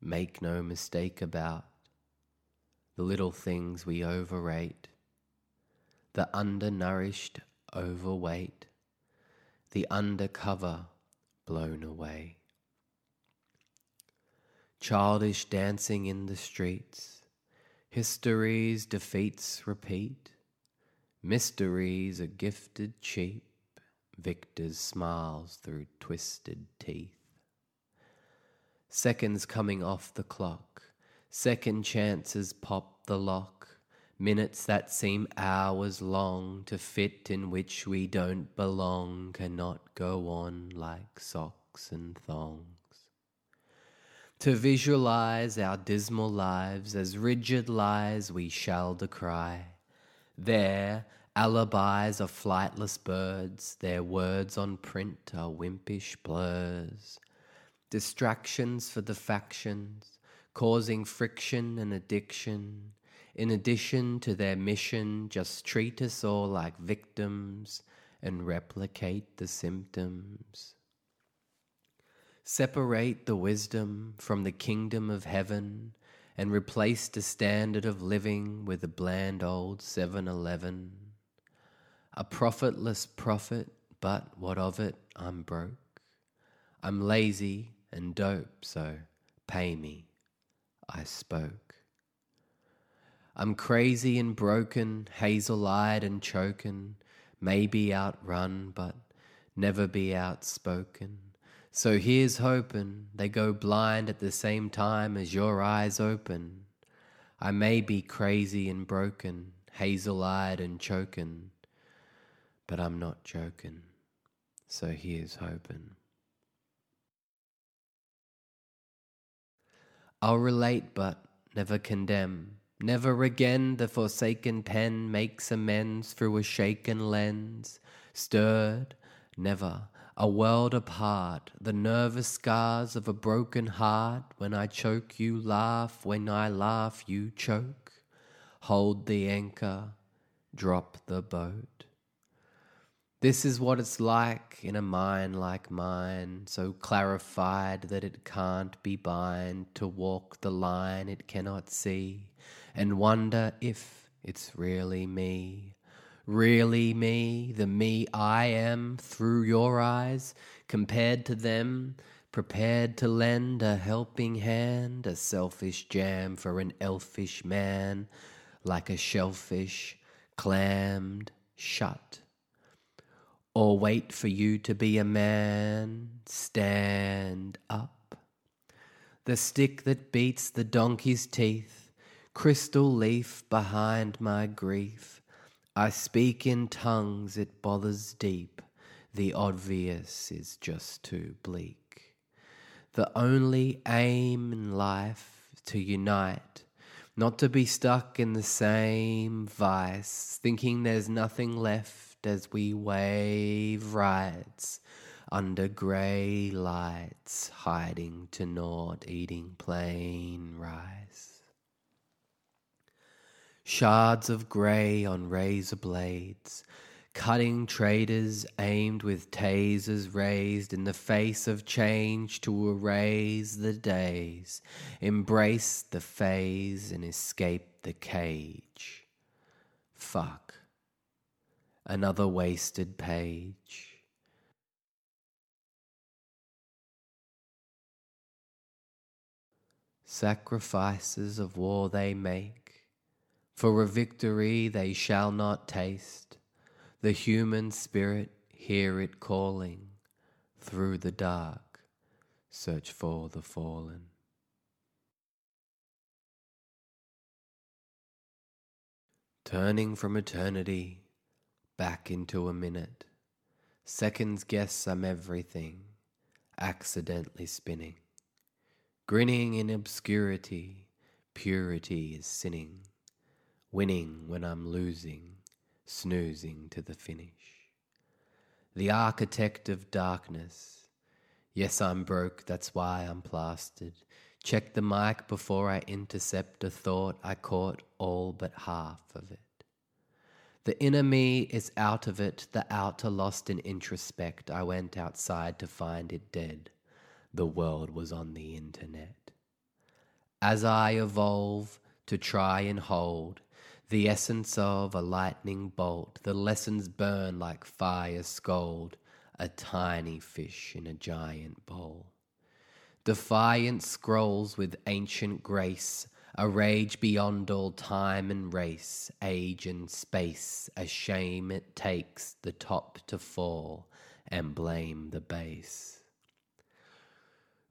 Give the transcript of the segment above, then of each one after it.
make no mistake about the little things we overrate, the undernourished overweight, the undercover blown away. Childish dancing in the streets, history's defeats repeat, mysteries are gifted cheap, victors' smiles through twisted teeth. Seconds coming off the clock, second chances pop the lock, minutes that seem hours long to fit in which we don't belong cannot go on like socks and thongs. To visualize our dismal lives as rigid lies we shall decry. There, alibis are flightless birds, their words on print are wimpish blurs distractions for the factions, causing friction and addiction. In addition to their mission, just treat us all like victims and replicate the symptoms. Separate the wisdom from the kingdom of heaven and replace the standard of living with a bland old 7 Eleven. A profitless prophet, but what of it? I'm broke. I'm lazy, and dope, so pay me. I spoke. I'm crazy and broken, hazel eyed and choken, maybe outrun, but never be outspoken. So here's hoping they go blind at the same time as your eyes open. I may be crazy and broken, hazel eyed and choking, but I'm not joking. So here's hoping. I'll relate but never condemn. Never again the forsaken pen makes amends through a shaken lens. Stirred, never, a world apart, the nervous scars of a broken heart. When I choke, you laugh, when I laugh, you choke. Hold the anchor, drop the boat. This is what it's like in a mind like mine, so clarified that it can't be bind to walk the line it cannot see, and wonder if it's really me. Really me, the me I am through your eyes, compared to them, prepared to lend a helping hand, a selfish jam for an elfish man, like a shellfish clammed shut or wait for you to be a man. Stand up. The stick that beats the donkey's teeth, crystal leaf behind my grief. I speak in tongues, it bothers deep. The obvious is just too bleak. The only aim in life to unite, not to be stuck in the same vice, thinking there's nothing left as we wave rights under grey lights, hiding to naught, eating plain rice. Shards of grey on razor blades, cutting traders aimed with tasers raised in the face of change to erase the days, embrace the phase and escape the cage. Fuck another wasted page. Sacrifices of war they make, for a victory they shall not taste. The human spirit hear it calling through the dark, search for the fallen. Turning from eternity back into a minute. Seconds guess I'm everything, accidentally spinning. Grinning in obscurity, purity is sinning. Winning when I'm losing, snoozing to the finish. The architect of darkness. Yes, I'm broke, that's why I'm plastered. Check the mic before I intercept a thought. I caught all but half of it. The inner me is out of it, the outer lost in introspect. I went outside to find it dead. The world was on the internet. as I evolve to try and hold the essence of a lightning bolt, the lessons burn like fire scold a tiny fish in a giant bowl. Defiant scrolls with ancient grace, a rage beyond all time and race, age and space, a shame it takes the top to fall and blame the base.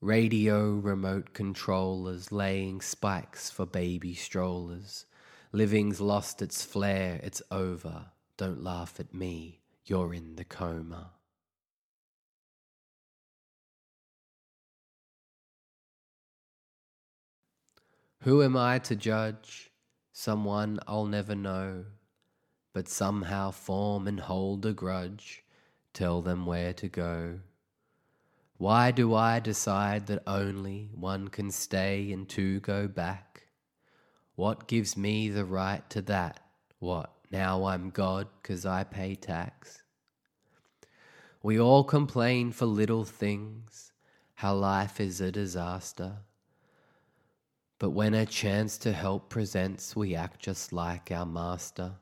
Radio remote controllers laying spikes for baby strollers. Living's lost its flair, it's over. Don't laugh at me, you're in the coma. Who am I to judge someone I'll never know, but somehow form and hold a grudge, tell them where to go? Why do I decide that only one can stay and two go back? What gives me the right to that? What, now I'm God 'cause I pay tax? We all complain for little things, how life is a disaster. But when a chance to help presents, we act just like our master.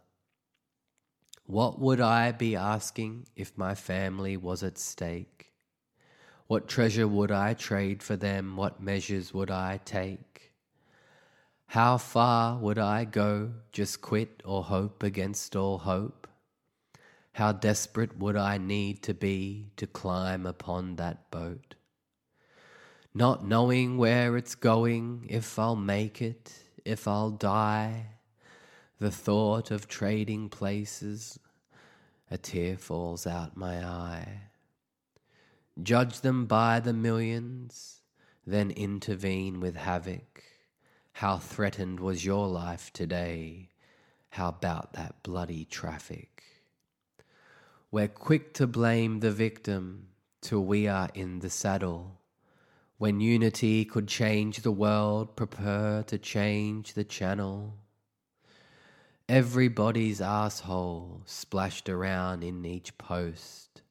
What would I be asking if my family was at stake? What treasure would I trade for them? What measures would I take? How far would I go, just quit or hope against all hope? How desperate would I need to be to climb upon that boat? Not knowing where it's going, if I'll make it, if I'll die. The thought of trading places, a tear falls out my eye. Judge them by the millions, then intervene with havoc. How threatened was your life today? How about that bloody traffic? We're quick to blame the victim till we are in the saddle. When unity could change the world, prepare to change the channel. Everybody's asshole splashed around in each post.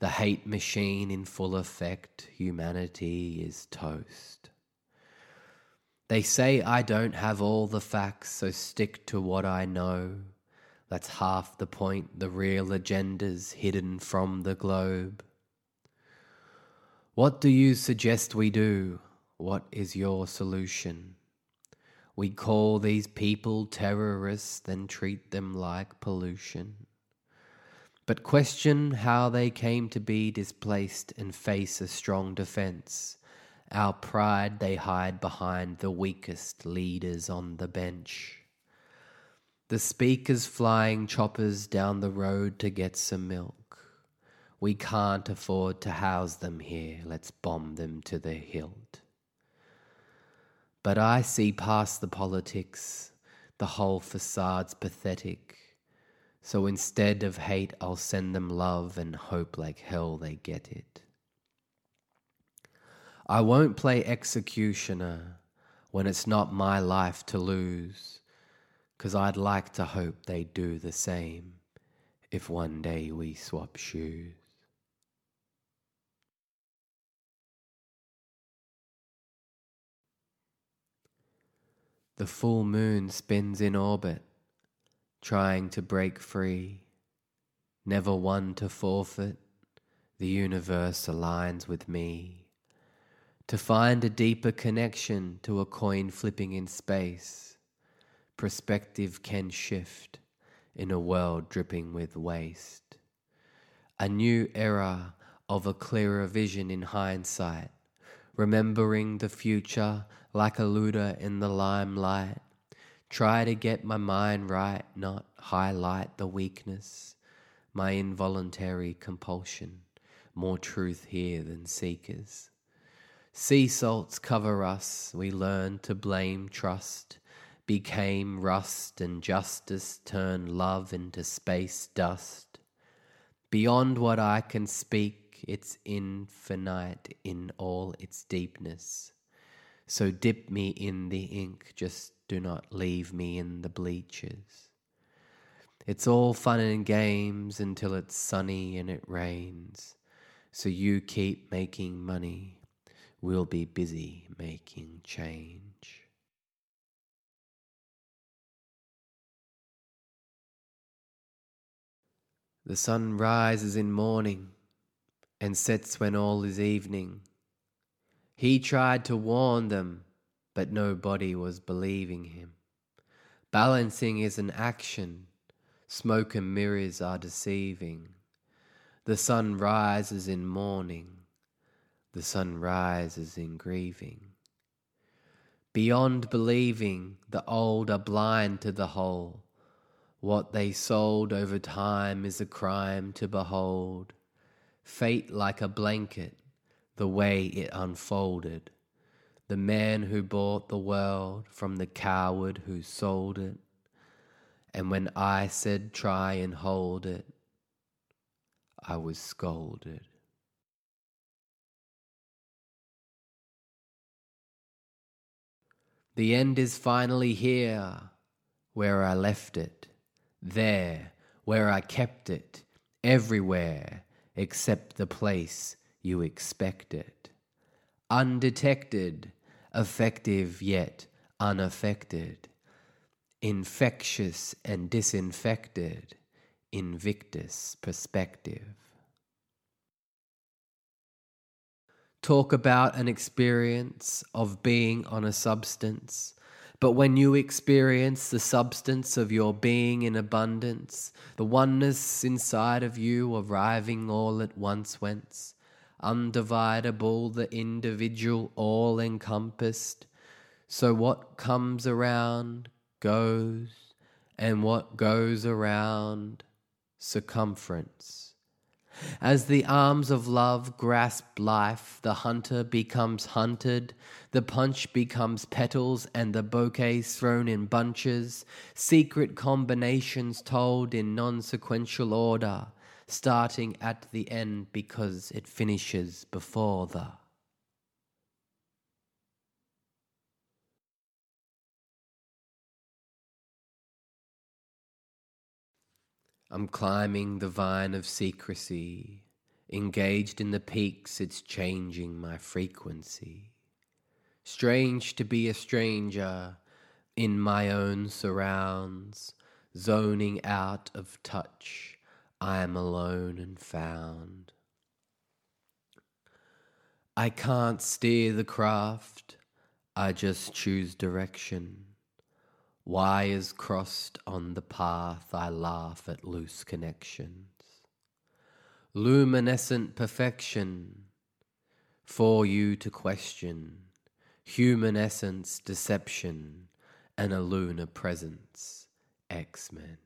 The hate machine in full effect, humanity is toast. They say I don't have all the facts, so stick to what I know. That's half the point, the real agenda's hidden from the globe. What do you suggest we do? What is your solution? We call these people terrorists, then treat them like pollution but question how they came to be displaced and face a strong defense. Our pride they hide behind the weakest leaders on the bench. The speakers flying choppers down the road to get some milk. We can't afford to house them here, let's bomb them to the hilt. But I see past the politics, the whole facade's pathetic. So instead of hate, I'll send them love and hope like hell they get it. I won't play executioner when it's not my life to lose, 'cause I'd like to hope they do the same if one day we swap shoes. The full moon spins in orbit trying to break free, never one to forfeit, the universe aligns with me. To find a deeper connection to a coin flipping in space, perspective can shift in a world dripping with waste. A new era of a clearer vision in hindsight, remembering the future like a luda in the limelight Try to get my mind right, not highlight the weakness, my involuntary compulsion. More truth here than seekers. Sea salts cover us, we learn to blame trust, became rust and justice turned love into space dust. Beyond what I can speak, it's infinite in all its deepness. So dip me in the ink, just do not leave me in the bleachers. It's all fun and games until it's sunny and it rains. So you keep making money we'll be busy making change. The sun rises in morning and sets when all is evening. He tried to warn them, but nobody was believing him. Balancing is an action, smoke and mirrors are deceiving. The sun rises in mourning, the sun rises in grieving. Beyond believing, the old are blind to the whole. What they sold over time is a crime to behold. Fate like a blanket, the way it unfolded. The man who bought the world from the coward who sold it. And when I said try and hold it, I was scolded. The end is finally here, where I left it there where I kept it, everywhere except the place you expect it. Undetected, effective yet unaffected, infectious and disinfected, invictus perspective. Talk about an experience of being on a substance but when you experience the substance of your being in abundance, the oneness inside of you arriving all at once whence, undividable, the individual all encompassed, so what comes around goes, and what goes around circumference. As the arms of love grasp life, the hunter becomes hunted, the punch becomes petals, and the bouquets thrown in bunches, secret combinations told in non sequential order, starting at the end because it finishes before the. I'm climbing the vine of secrecy, engaged in the peaks, it's changing my frequency. Strange to be a stranger in my own surrounds, zoning out of touch, I am alone and found. I can't steer the craft, I just choose direction. Wires crossed on the path, I laugh at loose connections. Luminescent perfection for you to question, human essence, deception, and a lunar presence, X Men.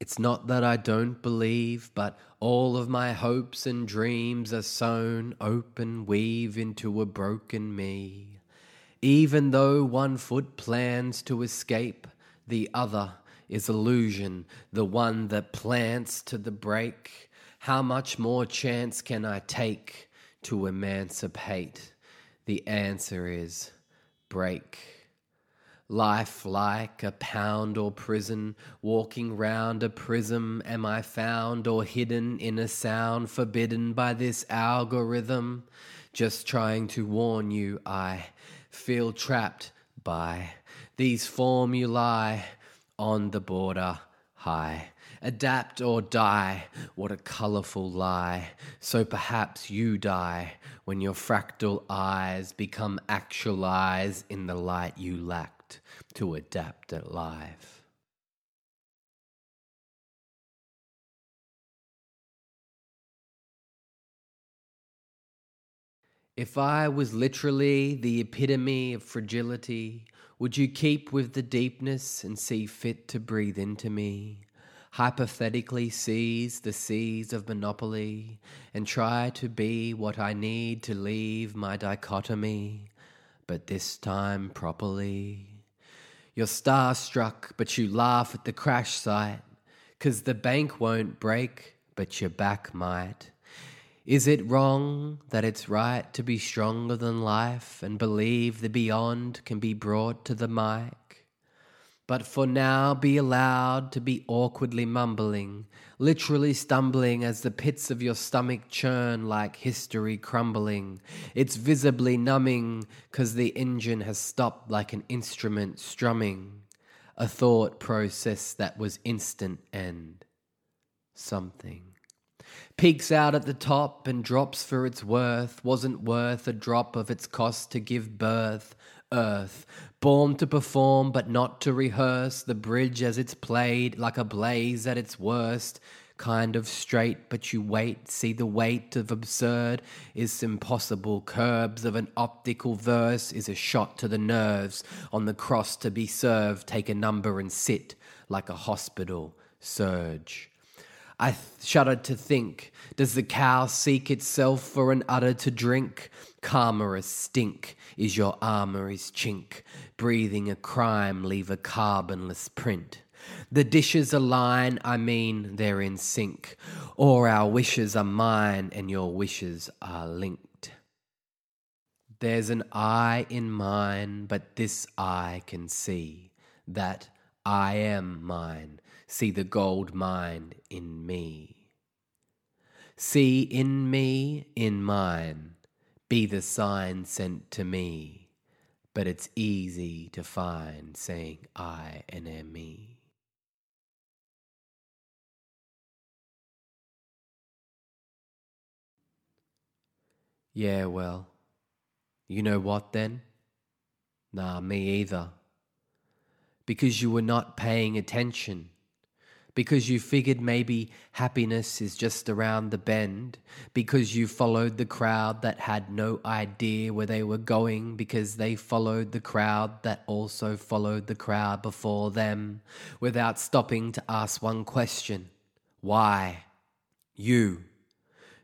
It's not that I don't believe, but all of my hopes and dreams are sewn open, weave into a broken me. Even though one foot plans to escape, the other is illusion, the one that plants to the break. How much more chance can I take to emancipate? The answer is break. Life like a pound or prison, walking round a prism, am I found or hidden in a sound forbidden by this algorithm? Just trying to warn you, I feel trapped by these formulae on the border high. Adapt or die, what a colourful lie. So perhaps you die when your fractal eyes become actualized in the light you lack to adapt at life. If I was literally the epitome of fragility, would you keep with the deepness and see fit to breathe into me? Hypothetically seize the seas of monopoly and try to be what I need to leave my dichotomy, but this time properly. You're starstruck, but you laugh at the crash site. Cause the bank won't break, but your back might. Is it wrong that it's right to be stronger than life and believe the beyond can be brought to the mic? But for now be allowed to be awkwardly mumbling, literally stumbling as the pits of your stomach churn like history crumbling. It's visibly numbing, 'cause the engine has stopped like an instrument strumming. A thought process that was instant and something peaks out at the top and drops for its worth, wasn't worth a drop of its cost to give birth. Earth, born to perform but not to rehearse, the bridge as it's played, like a blaze at its worst. Kind of straight, but you wait, see the weight of absurd is impossible. Curbs of an optical verse is a shot to the nerves. On the cross to be served, take a number and sit like a hospital surge. I shuddered to think Does the cow seek itself for an udder to drink? Karma stink is your armory's chink. Breathing a crime, leave a carbonless print. The dishes align, I mean, they're in sync. Or our wishes are mine and your wishes are linked. There's an eye in mine, but this eye can see that I am mine See the gold mine in me. See in me, in mine, be the sign sent to me. But it's easy to find saying I and am me. Yeah, well, you know what then? Nah, me either. Because you were not paying attention because you figured maybe happiness is just around the bend, because you followed the crowd that had no idea where they were going, because they followed the crowd that also followed the crowd before them, without stopping to ask one question Why? You.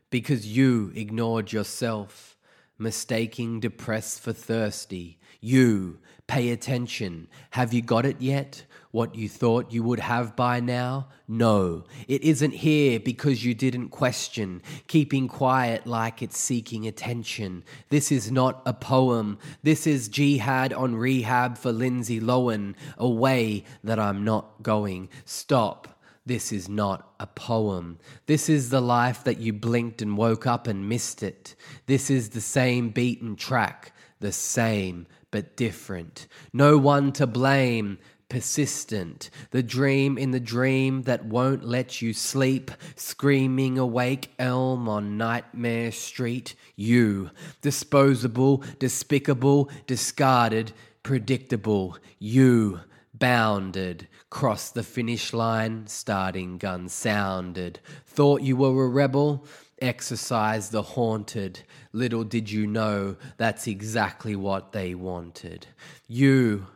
Because you ignored yourself, mistaking depressed for thirsty. You. Pay attention. Have you got it yet? What you thought you would have by now? No, it isn't here because you didn't question, keeping quiet like it's seeking attention. This is not a poem. This is jihad on rehab for Lindsay Lohan, a way that I'm not going. Stop. This is not a poem. This is the life that you blinked and woke up and missed it. This is the same beaten track, the same but different. No one to blame persistent, the dream in the dream that won't let you sleep, screaming awake elm on Nightmare Street. You, disposable, despicable, discarded, predictable. You, bounded, crossed the finish line, starting gun sounded. Thought you were a rebel? Exercise the haunted. Little did you know that's exactly what they wanted. You,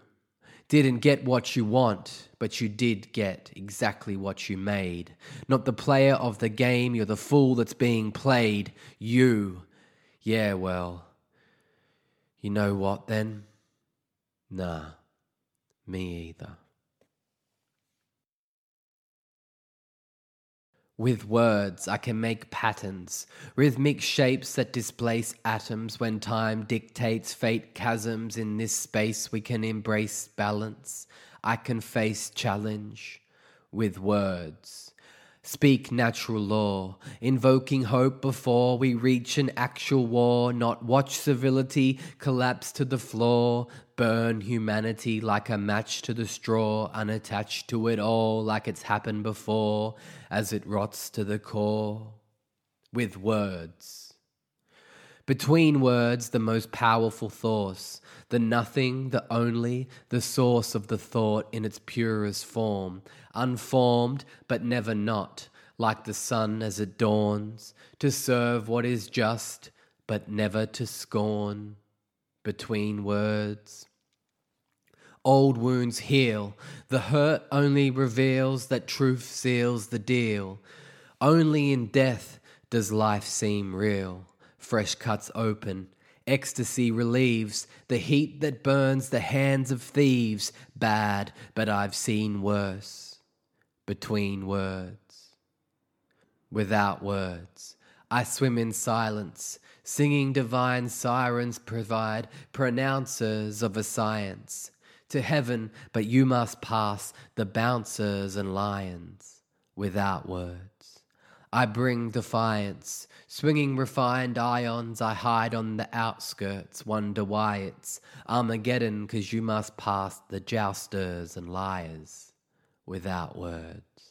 didn't get what you want, but you did get exactly what you made. Not the player of the game, you're the fool that's being played. You. Yeah, well. You know what then? Nah, me either. With words, I can make patterns, rhythmic shapes that displace atoms when time dictates fate chasms. In this space, we can embrace balance. I can face challenge with words. Speak natural law, invoking hope before we reach an actual war, not watch civility collapse to the floor, burn humanity like a match to the straw, unattached to it all like it's happened before, as it rots to the core. With words. Between words, the most powerful thoughts, the nothing, the only, the source of the thought in its purest form, unformed but never not, like the sun as it dawns, to serve what is just but never to scorn. Between words. Old wounds heal, the hurt only reveals that truth seals the deal. Only in death does life seem real. Fresh cuts open, ecstasy relieves the heat that burns the hands of thieves. Bad, but I've seen worse between words. Without words, I swim in silence, singing divine sirens provide pronouncers of a science. To heaven, but you must pass the bouncers and lions without words. I bring defiance, swinging refined ions. I hide on the outskirts, wonder why it's Armageddon, cause you must pass the jousters and liars without words.